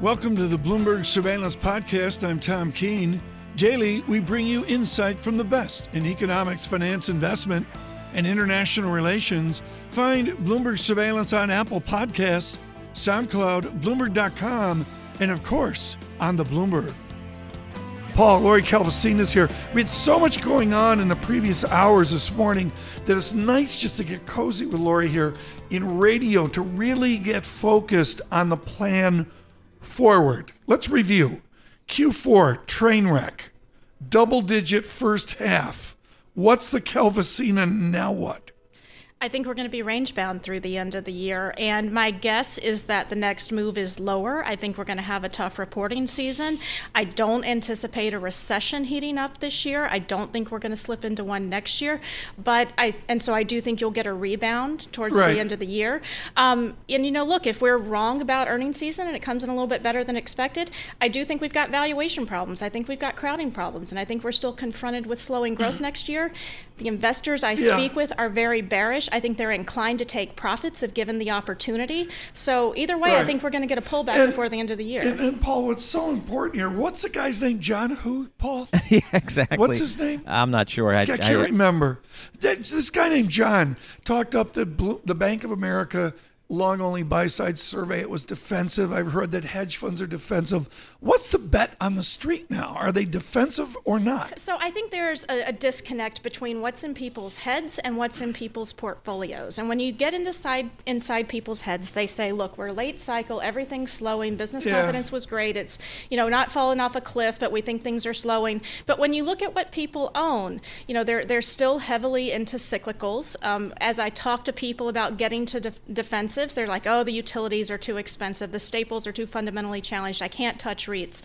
Welcome to the Bloomberg Surveillance Podcast. I'm Tom Keene. Daily, we bring you insight from the best in economics, finance, investment, and international relations. Find Bloomberg Surveillance on Apple Podcasts, SoundCloud, Bloomberg.com, and of course, on the Bloomberg. Paul, Lori Calvasina is here. We had so much going on in the previous hours this morning that it's nice just to get cozy with Lori here in radio to really get focused on the plan forward. Let's review. Q4 train wreck, double digit first half. What's the Calvasina now what? I think we're going to be range bound through the end of the year. And my guess is that the next move is lower. I think we're going to have a tough reporting season. I don't anticipate a recession heating up this year. I don't think we're going to slip into one next year. But I, and so I do think you'll get a rebound towards right. the end of the year. Um, and, you know, look, if we're wrong about earnings season and it comes in a little bit better than expected, I do think we've got valuation problems. I think we've got crowding problems. And I think we're still confronted with slowing growth mm-hmm. next year. The investors I yeah. speak with are very bearish. I think they're inclined to take profits if given the opportunity. So either way, right. I think we're going to get a pullback and, before the end of the year. And, and, Paul, what's so important here? What's the guy's name? John who? Paul? yeah, exactly. What's his name? I'm not sure. I, I can't I, remember. This guy named John talked up the the Bank of America long only buy side survey. It was defensive. I've heard that hedge funds are defensive. What's the bet on the street now? Are they defensive or not? So I think there's a, a disconnect between what's in people's heads and what's in people's portfolios. And when you get inside inside people's heads, they say, "Look, we're late cycle. Everything's slowing. Business yeah. confidence was great. It's you know not falling off a cliff, but we think things are slowing." But when you look at what people own, you know they're they're still heavily into cyclicals. Um, as I talk to people about getting to de- defensive They're like, oh, the utilities are too expensive, the staples are too fundamentally challenged, I can't touch REITs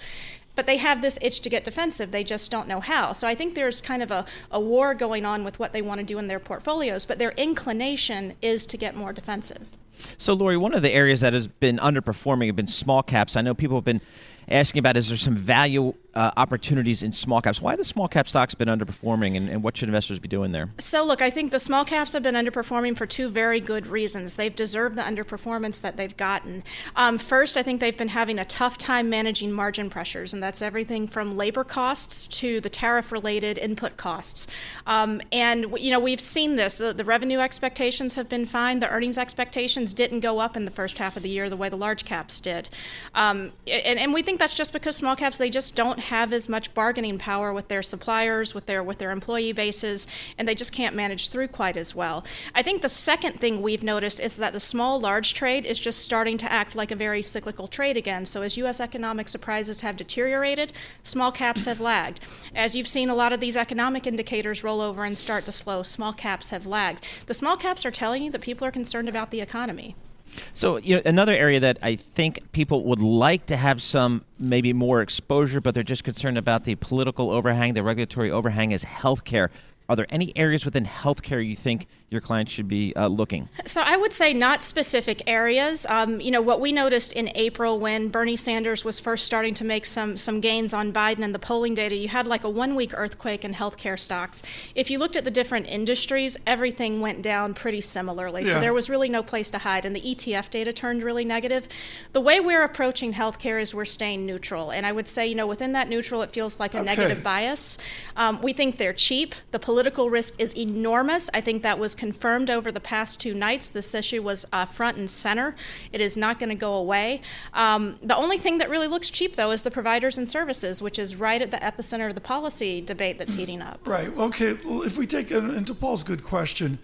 but they have this itch to get defensive. They just don't know how. So I think there's kind of a, a war going on with what they want to do in their portfolios, but their inclination is to get more defensive. So, Lori, one of the areas that has been underperforming have been small caps. I know people have been asking about is there some value uh, opportunities in small caps. Why have the small cap stocks been underperforming, and, and, what should investors be doing there? So, look, I think the small caps have been underperforming for two very good reasons. They've deserved the underperformance that they've gotten. Um, first, I think they've been having a tough time managing margin pressures, and that's everything from labor costs to the tariff-related input costs. Um, and you know, we've seen this. The, the revenue expectations have been fine. The earnings expectations didn't go up in the first half of the year the way the large caps did. Um, and, and we think that's just because small caps they just don't have as much bargaining power with their suppliers, with their with their employee bases, and they just can't manage through quite as well. I think the second thing we've noticed is that the small large trade is just starting to act like a very cyclical trade again. So as US economic surprises have deteriorated, small caps have lagged. As you've seen a lot of these economic indicators roll over and start to slow, small caps have lagged. The small caps are telling you that people are concerned about the economy. So, you know, another area that I think people would like to have some maybe more exposure, but they're just concerned about the political overhang, the regulatory overhang is healthcare. Are there any areas within healthcare you think your clients should be uh, looking? So I would say not specific areas. Um, you know what we noticed in April when Bernie Sanders was first starting to make some some gains on Biden and the polling data, you had like a one week earthquake in healthcare stocks. If you looked at the different industries, everything went down pretty similarly. Yeah. So there was really no place to hide, and the ETF data turned really negative. The way we're approaching healthcare is we're staying neutral, and I would say you know within that neutral, it feels like a okay. negative bias. Um, we think they're cheap. The political risk is enormous. I think that was confirmed over the past two nights. This issue was uh, front and center. It is not going to go away. Um, the only thing that really looks cheap, though, is the providers and services, which is right at the epicenter of the policy debate that's heating up. Right. Okay. Well, if we take, into Paul's good question,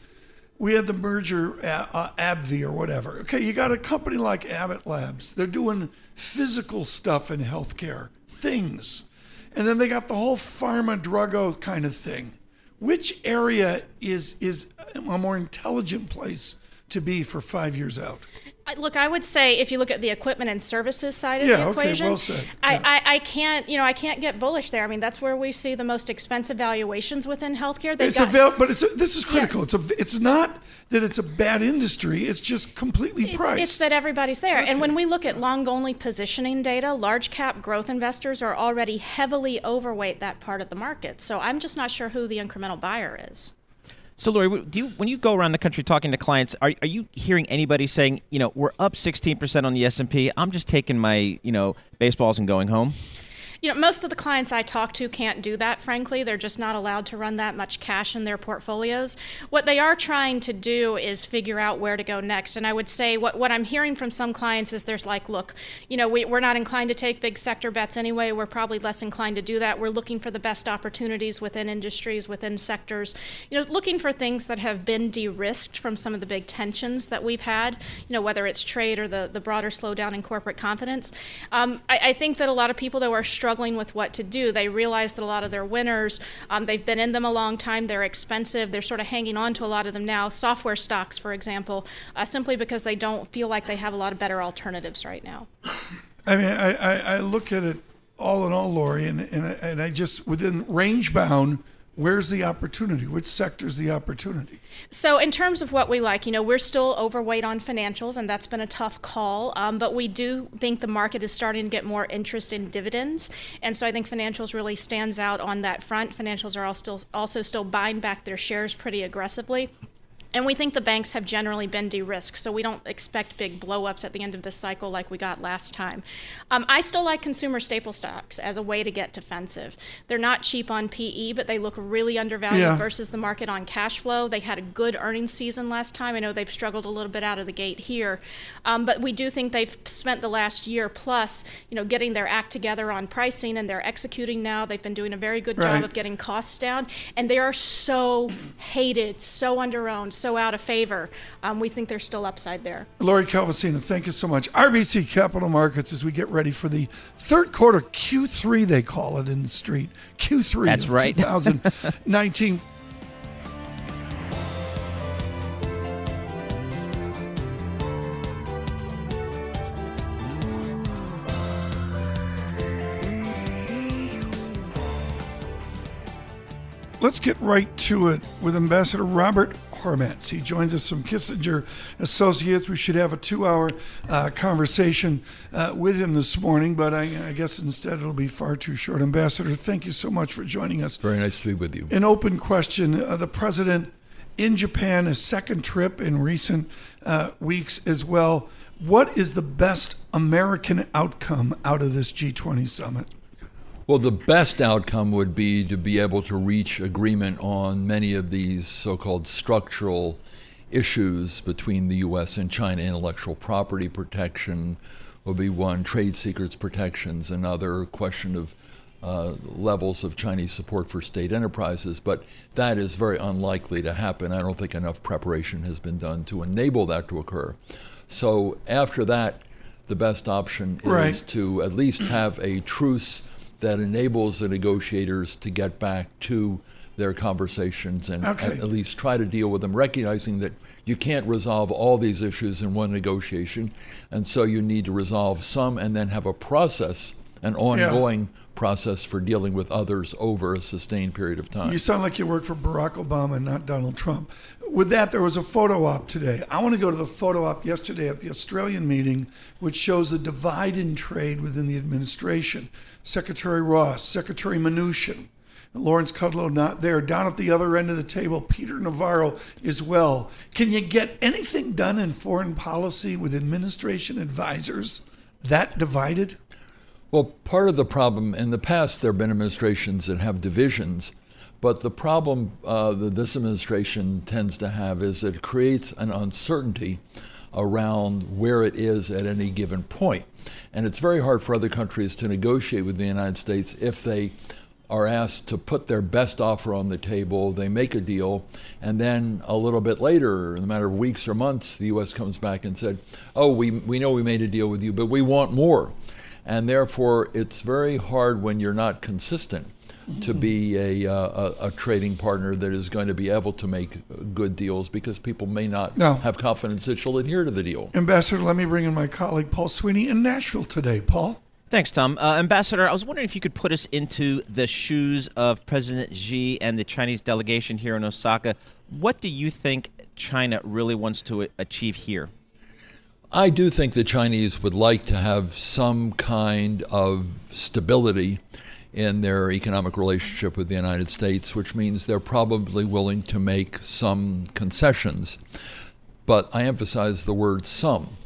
we had the merger, uh, uh, AbbVie or whatever. Okay, you got a company like Abbott Labs. They're doing physical stuff in healthcare, things. And then they got the whole pharma drugo kind of thing. Which area is is a more intelligent place to be for five years out? Look, I would say if you look at the equipment and services side of yeah, the equation, okay, well said. I, I, I, can't, you know, I can't get bullish there. I mean, that's where we see the most expensive valuations within healthcare. They've it's got, a, but it's a, this is critical. Yeah. It's a, it's not that it's a bad industry. It's just completely it's, priced. It's that everybody's there. Okay. And when we look at long only positioning data, large cap growth investors are already heavily overweight that part of the market. So I'm just not sure who the incremental buyer is. So, Lori, do you when you go around the country talking to clients, are, are you hearing anybody saying, you know, we're up 16% on the S&P, I'm just taking my, you know, baseballs and going home? You know, most of the clients I talk to can't do that, frankly. They're just not allowed to run that much cash in their portfolios. What they are trying to do is figure out where to go next. And I would say what, what I'm hearing from some clients is there's like, look, you know, we, we're not inclined to take big sector bets anyway. We're probably less inclined to do that. We're looking for the best opportunities within industries, within sectors, you know, looking for things that have been de risked from some of the big tensions that we've had, you know, whether it's trade or the, the broader slowdown in corporate confidence. Um, I, I think that a lot of people that were struggling struggling with what to do. They realize that a lot of their winners, um, they've been in them a long time, they're expensive, they're sort of hanging on to a lot of them now. Software stocks, for example, uh, simply because they don't feel like they have a lot of better alternatives right now. I mean, I, I, I look at it all in all, Lori, and, and, and I just, within range bound, where's the opportunity? Which sector's the opportunity? So, in terms of what we like, you know, we're still overweight on financials, and that's been a tough call. Um, but we do think the market is starting to get more interest in dividends, and so I think financials really stands out on that front. Financials are all still also still buying back their shares pretty aggressively. And we think the banks have generally been de risked, so we don't expect big blowups at the end of this cycle like we got last time. Um, I still like consumer staple stocks as a way to get defensive. They're not cheap on PE, but they look really undervalued yeah. versus the market on cash flow. They had a good earnings season last time. I know they've struggled a little bit out of the gate here, um, but we do think they've spent the last year plus, you know, getting their act together on pricing, and they're executing now. They've been doing a very good right. job of getting costs down, and they are so hated, so underowned so out of favor, um, we think there's still upside there. Lori Calvasina, thank you so much. RBC Capital Markets as we get ready for the third quarter Q3, they call it in the street. Q3 That's right. 2019. Let's get right to it with Ambassador Robert Hormats. He joins us from Kissinger Associates. We should have a two hour uh, conversation uh, with him this morning, but I, I, guess instead it'll be far too short. Ambassador, thank you so much for joining us. Very nice to be with you. An open question uh, The president in Japan, a second trip in recent uh, weeks as well. What is the best American outcome out of this G20 summit? Well, the best outcome would be to be able to reach agreement on many of these so called structural issues between the U.S. and China. Intellectual property protection would be one, trade secrets protections, another question of uh, levels of Chinese support for state enterprises, but that is very unlikely to happen. I don't think enough preparation has been done to enable that to occur. So after that, the best option is right. to at least have a truce that enables the negotiators to get back to their conversations and okay. at, at, least try to deal with them, recognizing that you can't resolve all these issues in one negotiation, and so you need to resolve some and then have a process, an ongoing yeah. process for dealing with others over a sustained period of time. You sound like you work for Barack Obama, and not Donald Trump. With that, there was a photo op today. I want to go to the photo op yesterday at the Australian meeting, which shows the divide in trade within the administration. Secretary Ross, Secretary Mnuchin, Lawrence Kudlow not there. Down at the other end of the table, Peter Navarro as well. Can you get anything done in foreign policy with administration advisors that divided? Well, part of the problem in the past, there have been administrations that have divisions. But the problem uh, that this administration tends to have is it creates an uncertainty around where it is at any given point. And it's very hard for other countries to negotiate with the United States if they are asked to put their best offer on the table, they make a deal, and then a little bit later, in a matter of weeks or months, the U.S. comes back and said, Oh, we, we know we made a deal with you, but we want more. And therefore, it's very hard when you're not consistent to be a, uh, a, a, trading partner that is going to be able to make good deals because people may not no. have confidence that you'll adhere to the deal. Ambassador, let me bring in my colleague Paul Sweeney in Nashville today. Paul? Thanks, Tom. Uh, Ambassador, I was wondering if you could put us into the shoes of President Xi and the Chinese delegation here in Osaka. What do you think China really wants to achieve here? I do think the Chinese would like to have some kind of stability in their economic relationship with the United States, which means they're probably willing to make some concessions. But I emphasize the word some.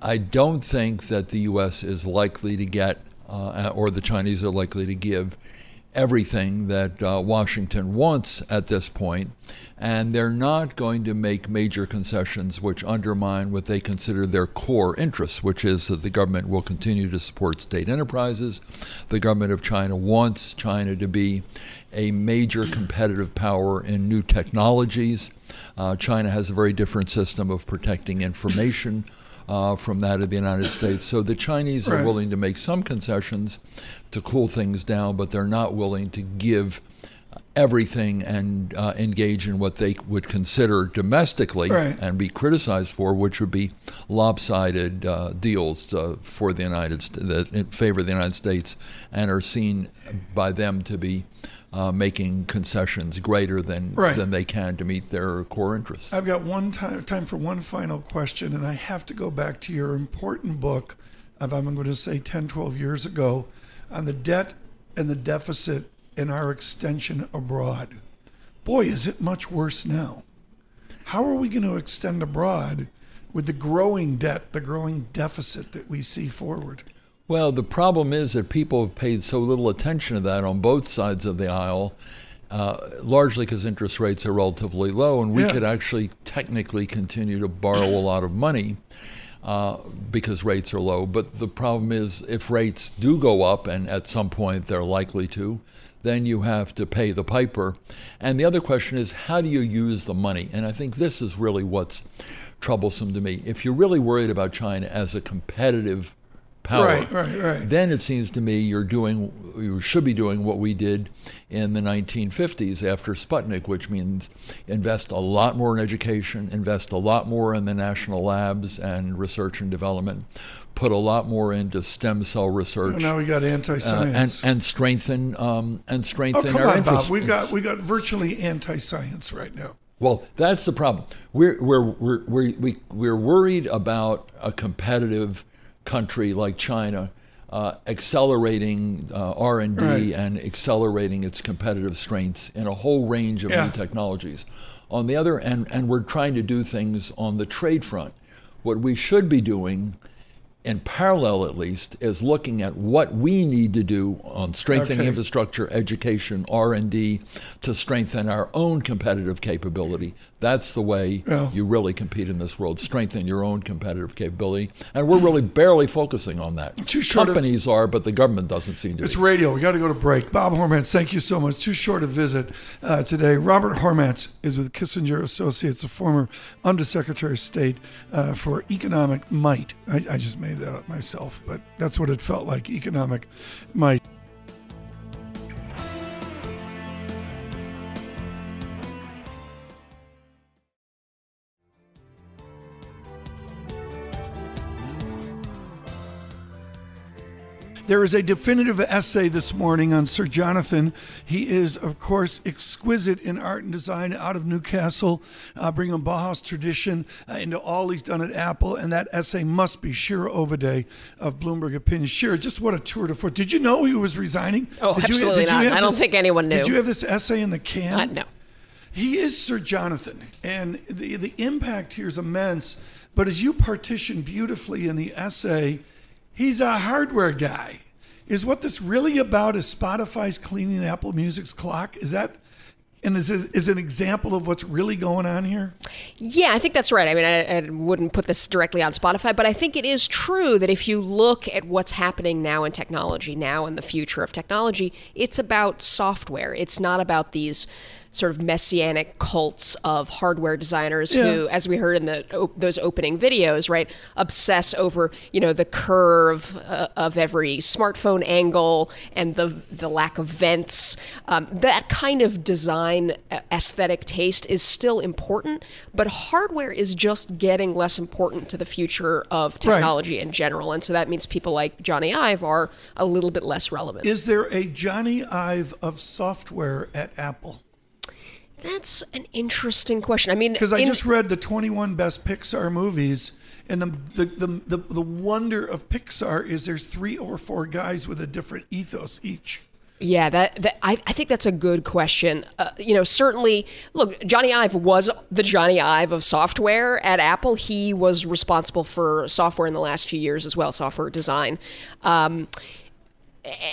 I don't think that the U.S. is likely to get, uh, or the Chinese are likely to give, everything that uh, Washington wants at this point, and they're not going to make major concessions which undermine what they consider their core interests, which is that the government will continue to support state enterprises. The government of China wants China to be a major competitive power in new technologies. Uh, China has a very different system of protecting information uh, from that of the United States. So the Chinese Right. are willing to make some concessions to cool things down, but they're not willing to give everything and uh, engage in what they would consider domestically Right. and be criticized for, which would be lopsided uh, deals uh, for the United States that in favor of the United States and are seen by them to be uh, making concessions greater than Right. than they can to meet their core interests. I've got one time time for one final question, and I have to go back to your important book of I'm going to say 10, 12 years ago on the debt and the deficit and our extension abroad. Boy, is it much worse now. How are we going to extend abroad with the growing debt, the growing deficit that we see forward? Well, the problem is that people have paid so little attention to that on both sides of the aisle, uh, largely because interest rates are relatively low, and we Yeah. could actually technically continue to borrow a lot of money uh, because rates are low. But the problem is, if rates do go up, and at some point they're likely to, then you have to pay the piper. And the other question is, how do you use the money? And I think this is really what's troublesome to me. If you're really worried about China as a competitive power, Right, right, right. then it seems to me you're doing, you should be doing what we did in the 1950s after Sputnik, which means invest a lot more in education, invest a lot more in the national labs and research and development, put a lot more into stem cell research. now we got uh, anti-science. and strengthen um, and oh, strengthen come our on, interests. Bob. We got we got virtually anti-science right now. Well, that's the problem. We're, we're, we're, we're, we, we're worried about a competitive country like China uh, accelerating uh, R&D Right. and accelerating its competitive strengths in a whole range of Yeah. new technologies. On the other, and, and we're trying to do things on the trade front. What we should be doing in parallel at least is looking at what we need to do on strengthening Okay. infrastructure education r&d to strengthen our own competitive capability that's the way Yeah. you really compete in this world strengthen your own competitive capability and we're really barely focusing on that Too short of- companies are but the government doesn't seem to It's be radio. We got to go to break. Bob Hormats, thank you so much. Too short a visit uh, today. Robert Hormats is with Kissinger Associates, a former Undersecretary of State uh, for Economic Might. I, I just made that up myself, but that's what it felt like economic might. There is a definitive essay this morning on Sir Jonathan. He is, of course, exquisite in art and design out of Newcastle, uh, bringing Bauhaus tradition uh, into all he's done at Apple. And that essay must be Shira Ovide of Bloomberg Opinion. Shira, just what a tour de force. Did you know he was resigning? Oh, Did you- absolutely did you not. I don't this- think anyone Did knew. you have this essay in the can? Uh, no. He is Sir Jonathan, and the the impact here is immense. But as you partition beautifully in the essay, he's a hardware guy. Is what this really about? Is Spotify's cleaning Apple Music's clock? Is that, and is is an example of what's really going on here? Yeah, I think that's right. I mean, I, I wouldn't put this directly on Spotify, but I think it is true that if you look at what's happening now in technology, now in the future of technology, it's about software. It's not about these sort of messianic cults of hardware designers who, as we heard in the those opening videos, right, obsess over you know the curve uh, of every smartphone angle and the the lack of vents. Um, that kind of design uh, aesthetic taste is still important, but hardware is just getting less important to the future of technology in general, and so that means people like Jony Ive are a little bit less relevant. Is there a Jony Ive of software at Apple? That's an interesting question. I mean, Because I in- just read the 21 best Pixar movies, and the, the the, the the wonder of Pixar is there's three or four guys with a different ethos each. Yeah, that, that I, I think that's a good question. Uh, you know, certainly, look, Jony Ive was the Jony Ive of software at Apple. He was responsible for software in the last few years as well, software design. Um,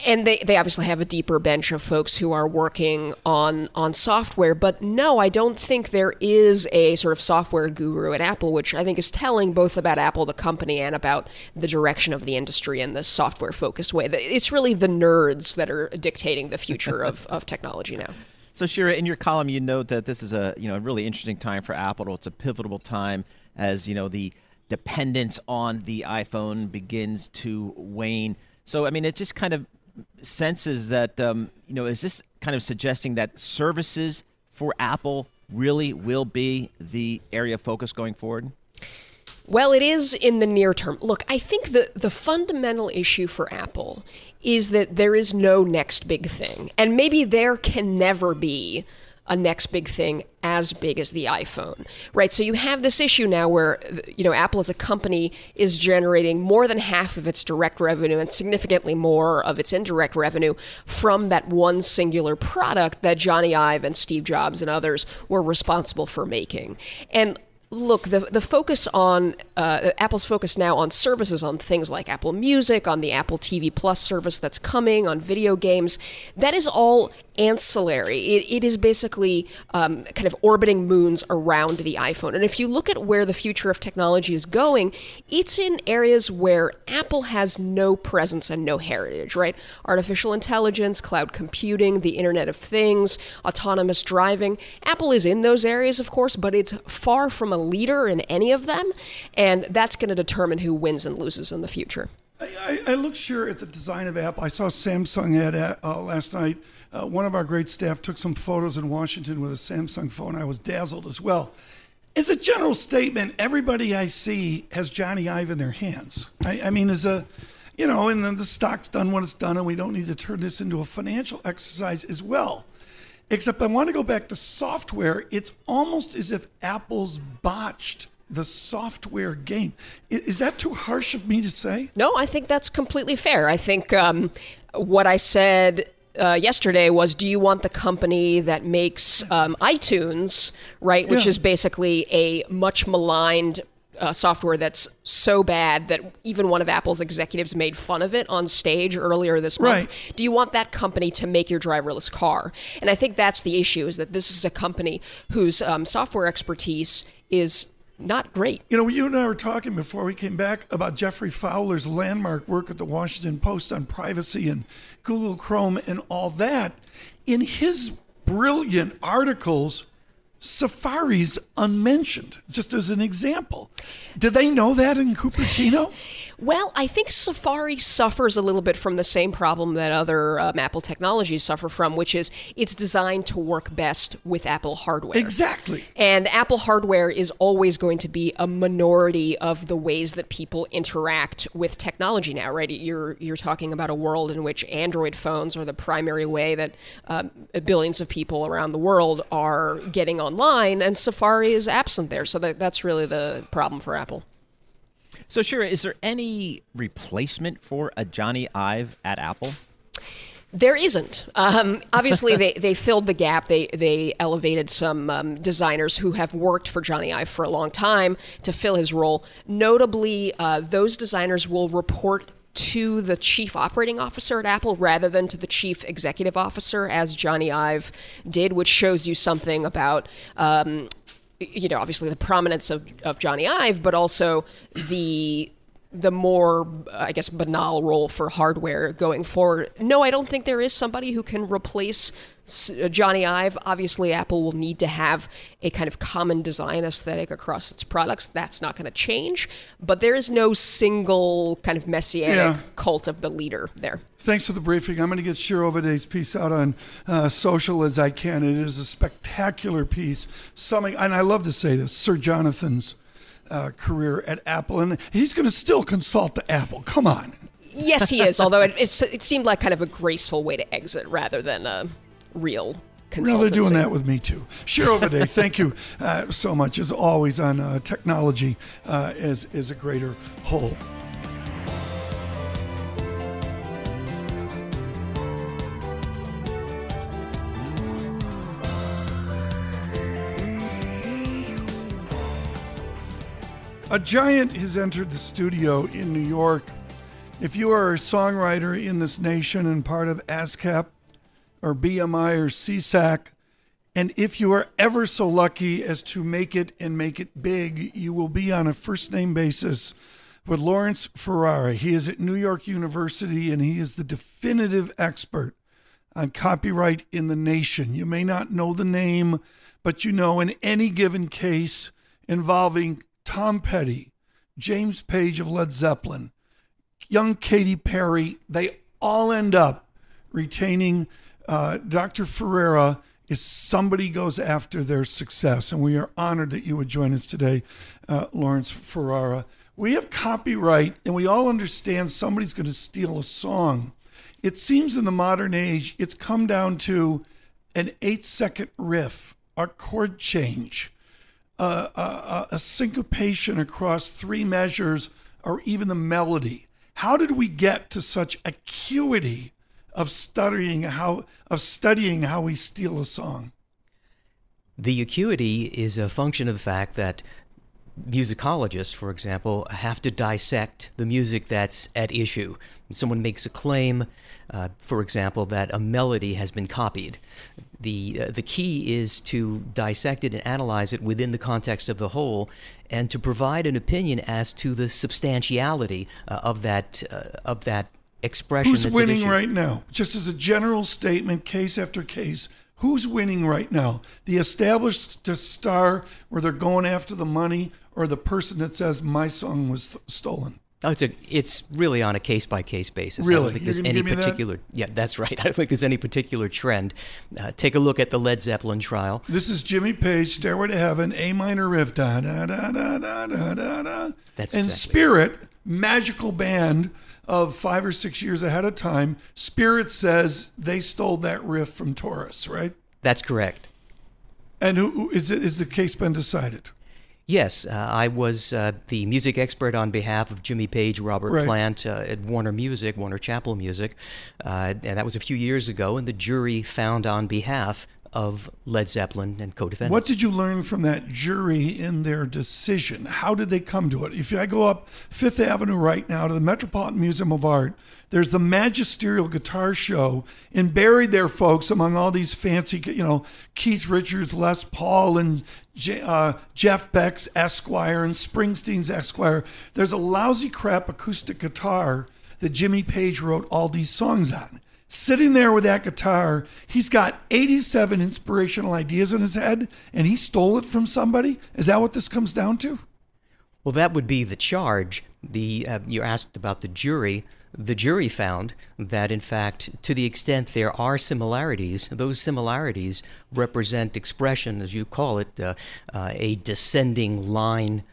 and they, they obviously have a deeper bench of folks who are working on on software but no i don't think there is a sort of software guru at apple which i think is telling both about apple the company and about the direction of the industry in this software focused way. It's really the nerds that are dictating the future of, of technology now. So shira in your column you note that this is a you know a really interesting time for apple. It's a pivotal time as you know the dependence on the iphone begins to wane so, I mean, it just kind of senses that, um, you know, is this kind of suggesting that services for Apple really will be the area of focus going forward? Well, it is in the near term. Look, I think the, the fundamental issue for Apple is that there is no next big thing. And maybe there can never be a next big thing as big as the iPhone, right? So you have this issue now where, you know, Apple as a company is generating more than half of its direct revenue and significantly more of its indirect revenue from that one singular product that Jony Ive and Steve Jobs and others were responsible for making. And look, the the focus on uh, Apple's focus now on services, on things like Apple Music, on the Apple TV Plus service that's coming, on video games, that is all ancillary. It, it is basically um, kind of orbiting moons around the iPhone. And if you look at where the future of technology is going, it's in areas where Apple has no presence and no heritage, right? Artificial intelligence, cloud computing, the Internet of Things, autonomous driving. Apple is in those areas, of course, but it's far from a leader in any of them. And that's going to determine who wins and loses in the future. I, I, looked sure at the design of Apple. I saw Samsung ad uh, last night uh, one of our great staff took some photos in Washington with a Samsung phone. I was dazzled as well. As a general statement, everybody I see has Jony Ive in their hands. I, I mean, as a, you know, and then the stock's done what it's done, and we don't need to turn this into a financial exercise as well. Except I want to go back to software. It's almost as if Apple's botched the software game. Is that too harsh of me to say? No, I think that's completely fair. I think um, what I said uh, yesterday was do you want the company that makes um, iTunes, right, which yeah. is basically a much maligned uh, software that's so bad that even one of Apple's executives made fun of it on stage earlier this month. Right. Do you want that company to make your driverless car? And I think that's the issue: is that this is a company whose um, software expertise is not great. You know, you and I were talking before we came back about Geoffrey Fowler's landmark work at the Washington Post on privacy and Google Chrome and all that. In his brilliant articles, Safari's unmentioned, just as an example. Did they know that in Cupertino? Well, I think Safari suffers a little bit from the same problem that other um, Apple technologies suffer from, which is it's designed to work best with Apple hardware. Exactly. And Apple hardware is always going to be a minority of the ways that people interact with technology now, right? You're you're talking about a world in which Android phones are the primary way that um, billions of people around the world are getting online, and Safari is absent there. So that, that's really the problem for Apple. So, Shira, is there any replacement for a Jony Ive at Apple? There isn't. Um, obviously, they, they filled the gap. They they elevated some um, designers who have worked for Jony Ive for a long time to fill his role. Notably, uh, those designers will report to the chief operating officer at Apple rather than to the chief executive officer, as Jony Ive did, which shows you something about um, you know, obviously the prominence of, of Jony Ive, but also the the more, I guess, banal role for hardware going forward. No, I don't think there is somebody who can replace uh, Jony Ive. Obviously, Apple will need to have a kind of common design aesthetic across its products. That's not going to change, but there is no single kind of messianic yeah. cult of the leader there. Thanks for the briefing. I'm going to get Ovide's piece out on uh, social as I can. It is a spectacular piece, summing, and I love to say this, Sir Jonathan's uh, career at Apple, and he's going to still consult the Apple. Come on. Yes, he is. although it, it seemed like kind of a graceful way to exit rather than a real consultancy. they're doing that with me too. Shira Ovide, thank you uh, so much, as always, on uh, technology uh, as, as a greater whole. A giant has entered the studio in New York. If you are a songwriter in this nation and part of ASCAP or BMI or SESAC, and if you are ever so lucky as to make it and make it big, you will be on a first name basis with Lawrence Ferrara. He is at New York University and he is the definitive expert on copyright in the nation. You may not know the name, but you know in any given case involving Tom Petty, James Page of Led Zeppelin, young Katy Perry, they all end up retaining uh, Dr. Ferrara is somebody goes after their success. And we are honored that you would join us today, uh, Lawrence Ferrara. We have copyright, and we all understand somebody's going to steal a song. It seems in the modern age, it's come down to an eight second riff, a chord change, uh, a, a syncopation across three measures, or even the melody. How did we get to such acuity of studying how of studying how we steal a song? The acuity is a function of the fact that musicologists, for example, have to dissect the music that's at issue. Someone makes a claim, uh, for example, that a melody has been copied. The, uh, the key is to dissect it and analyze it within the context of the whole and to provide an opinion as to the substantiality uh, of, that, uh, of that expression. Who's winning right now? Just as a general statement, case after case, who's winning right now? The established star where they're going after the money or the person that says my song was th- stolen? Oh, it's a, it's really on a case by case basis. Really? I don't think there's any particular. That? Yeah, that's right. I don't think there's any particular trend. Uh, take a look at the Led Zeppelin trial. This is Jimmy Page, Stairway to Heaven, A minor riff, da da da da da da da. da. That's and exactly. Spirit, magical band of five or six years ahead of time. Spirit says they stole that riff from Taurus, right? That's correct. And who is it? Is the case been decided? Yes, uh, I was uh, the music expert on behalf of Jimmy Page, Robert Right. Plant uh, at Warner Music, Warner Chappell Music, uh, and that was a few years ago. And the jury found on behalf of Led Zeppelin and co-defendants. What did you learn from that jury in their decision? How did they come to it? If I go up Fifth Avenue right now to the Metropolitan Museum of Art, there's the Magisterial Guitar Show, and buried there, folks, among all these fancy, you know, Keith Richards, Les Paul, and J- uh, Jeff Beck's Esquire and Springsteen's Esquire. There's a lousy crap acoustic guitar that Jimmy Page wrote all these songs on sitting there with that guitar. He's got 87 inspirational ideas in his head, and he stole it from somebody. Is that what this comes down to? Well, that would be the charge. The uh, you asked about the jury. The jury found that, in fact, to the extent there are similarities, those similarities represent expression, as you call it, uh, uh, a descending line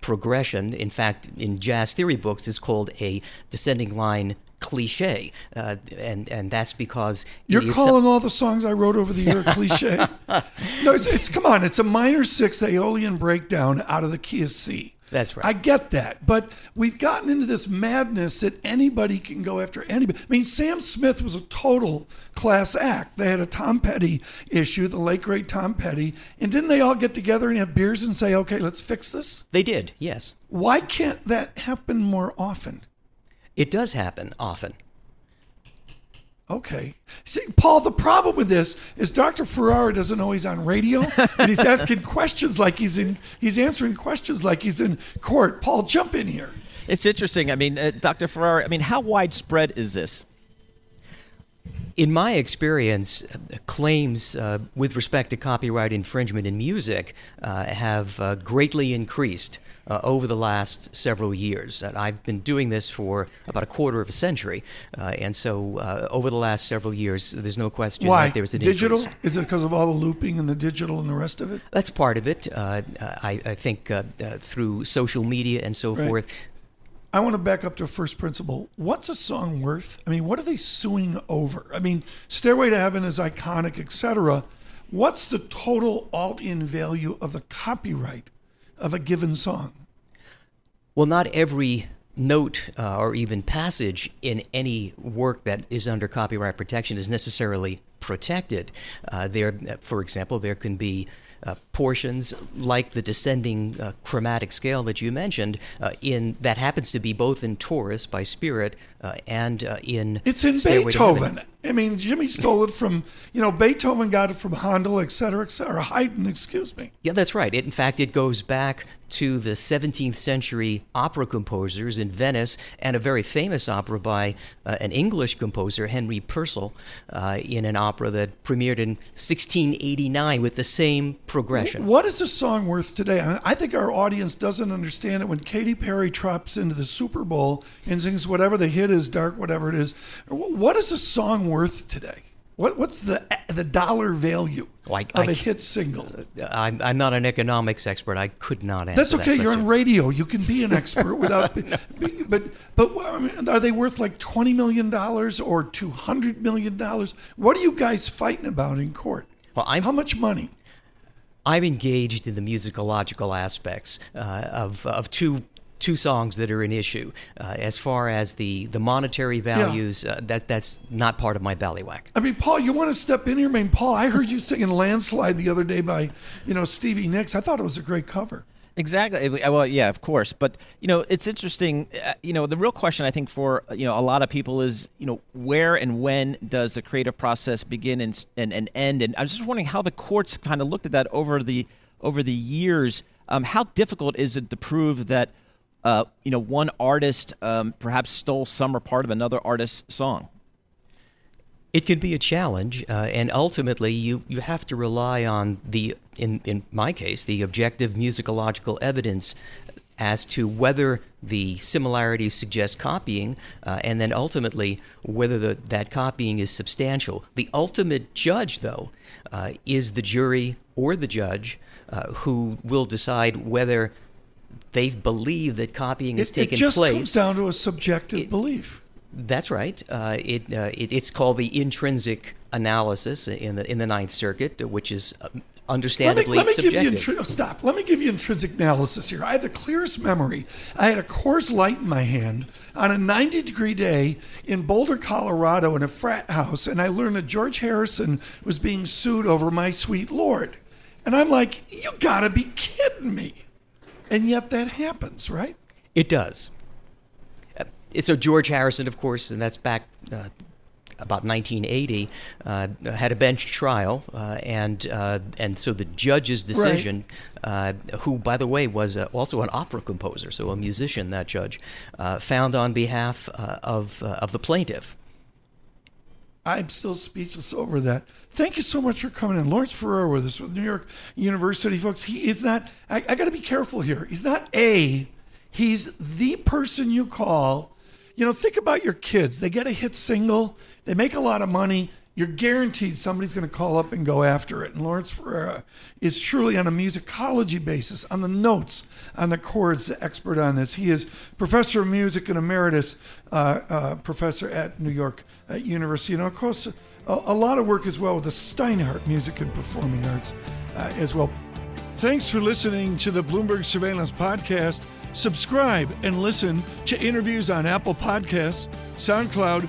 progression. In fact, in jazz theory books, it's called a descending line cliche, uh, and and that's because You're calling all the songs I wrote over the year cliche. no, it's, it's come on. It's a minor sixth Aeolian breakdown out of the key of C. That's right. I get that, but we've gotten into this madness that anybody can go after anybody. I mean, Sam Smith was a total class act. They had a Tom Petty issue, the late great Tom Petty, and didn't they all get together and have beers and say, "Okay, let's fix this"? they did, yes. Why can't that happen more often? It does happen often. Okay. See, Paul, the problem with this is Dr. Ferrara doesn't know he's on radio and he's asking questions like he's in, he's answering questions like he's in court. Paul, jump in here. It's interesting. I mean, uh, Dr. Ferrara, I mean, how widespread is this? In my experience, uh, claims uh, with respect to copyright infringement in music uh, have uh, greatly increased uh, over the last several years. And I've been doing this for about a quarter of a century, uh, and so uh, over the last several years, there's no question Why? that there's an digital? increase. Is it because of all the looping and the digital and the rest of it? That's part of it. Uh, I, I think uh, uh, through social media and so Right. forth. I want to back up to first principle. What's a song worth? I mean, what are they suing over? I mean, Stairway to Heaven is iconic, etc. What's the total all-in value of the copyright of a given song? Well, not every note uh, or even passage in any work that is under copyright protection is necessarily protected. Uh, there, for example, there can be uh, portions like the descending uh, chromatic scale that you mentioned uh, in that happens to be both in Taurus by Spirit uh, and uh, in it's in Stairway Beethoven. I mean, Jimmy stole it from you know Beethoven got it from Handel, et cetera, et cetera. Haydn, excuse me. Yeah, that's right. It, in fact, it goes back to the 17th century opera composers in Venice and a very famous opera by uh, an English composer, Henry Purcell, uh, in an opera that premiered in 1689 with the same progression. What is a song worth today? I, I think our audience doesn't understand it when Katy Perry drops into the Super Bowl and sings whatever the hit is, dark, whatever it is. What is a song worth today? What, what's the the dollar value Like, of I a hit single? I'm, I'm not an economics expert. I could not answer That's okay. that You're on radio. You can be an expert without. But but I mean, are they worth like twenty million dollars or two hundred million dollars? What are you guys fighting about in court? Well, I'm- How much money? I'm engaged in the musicological aspects uh, of, of two two songs that are an issue. Uh, as far as the, the monetary values, uh, that that's not part of my ballywhack. I mean, Paul, you want to step in here? I mean, Paul, I heard you singing "Landslide" the other day by, you know, Stevie Nicks. I thought it was a great cover. Exactly. Well, yeah, of course. But you know, it's interesting. Uh, you know, the real question I think for you know a lot of people is you know where and when does the creative process begin and and, and end? And I was just wondering how the courts kind of looked at that over the over the years. Um, how difficult is it to prove that uh, you know one artist um, perhaps stole some or part of another artist's song? It can be a challenge, uh, and ultimately, you, you have to rely on the, in, in my case, the objective musicological evidence as to whether the similarities suggest copying, uh, and then ultimately whether the, that copying is substantial. The ultimate judge, though, uh, is the jury or the judge uh, who will decide whether they believe that copying has It, it taken just place. comes down to a subjective belief. That's right. Uh, it, uh, it it's called the intrinsic analysis in the in the Ninth Circuit, which is uh, Let me, understandably let me give you intri- oh, stop. Let me give you intrinsic analysis here. I have the clearest memory. I had a Coors Light in my hand on a 90 degree day in Boulder, Colorado, in a frat house, and I learned that George Harrison was being sued over "My Sweet Lord," and I'm like, "You gotta be kidding me!" And yet that happens, right? It does. Uh, so George Harrison, of course, and that's back uh, about 1980, uh, had a bench trial, uh, and uh, and so the judge's decision, uh, who by the way was uh, also an opera composer, so a musician, that judge, uh, found on behalf uh, of uh, of the plaintiff. I'm still speechless over that. Thank you so much for coming in. Lawrence Ferrara with us with New York University, folks. He is not, I, I got to be careful here. He's not A, he's the person you call. You know, think about your kids. They get a hit single, they make a lot of money. You're guaranteed somebody's going to call up and go after it. And Lawrence Ferrara is truly on a musicology basis, on the notes, on the chords, the expert on this. He is professor of music and emeritus uh, uh, professor at New York uh, University. And of course, a, a lot of work as well with the Steinhardt Music and Performing Arts uh, as well. Thanks for listening to the Bloomberg Surveillance Podcast. Subscribe and listen to interviews on Apple Podcasts, SoundCloud,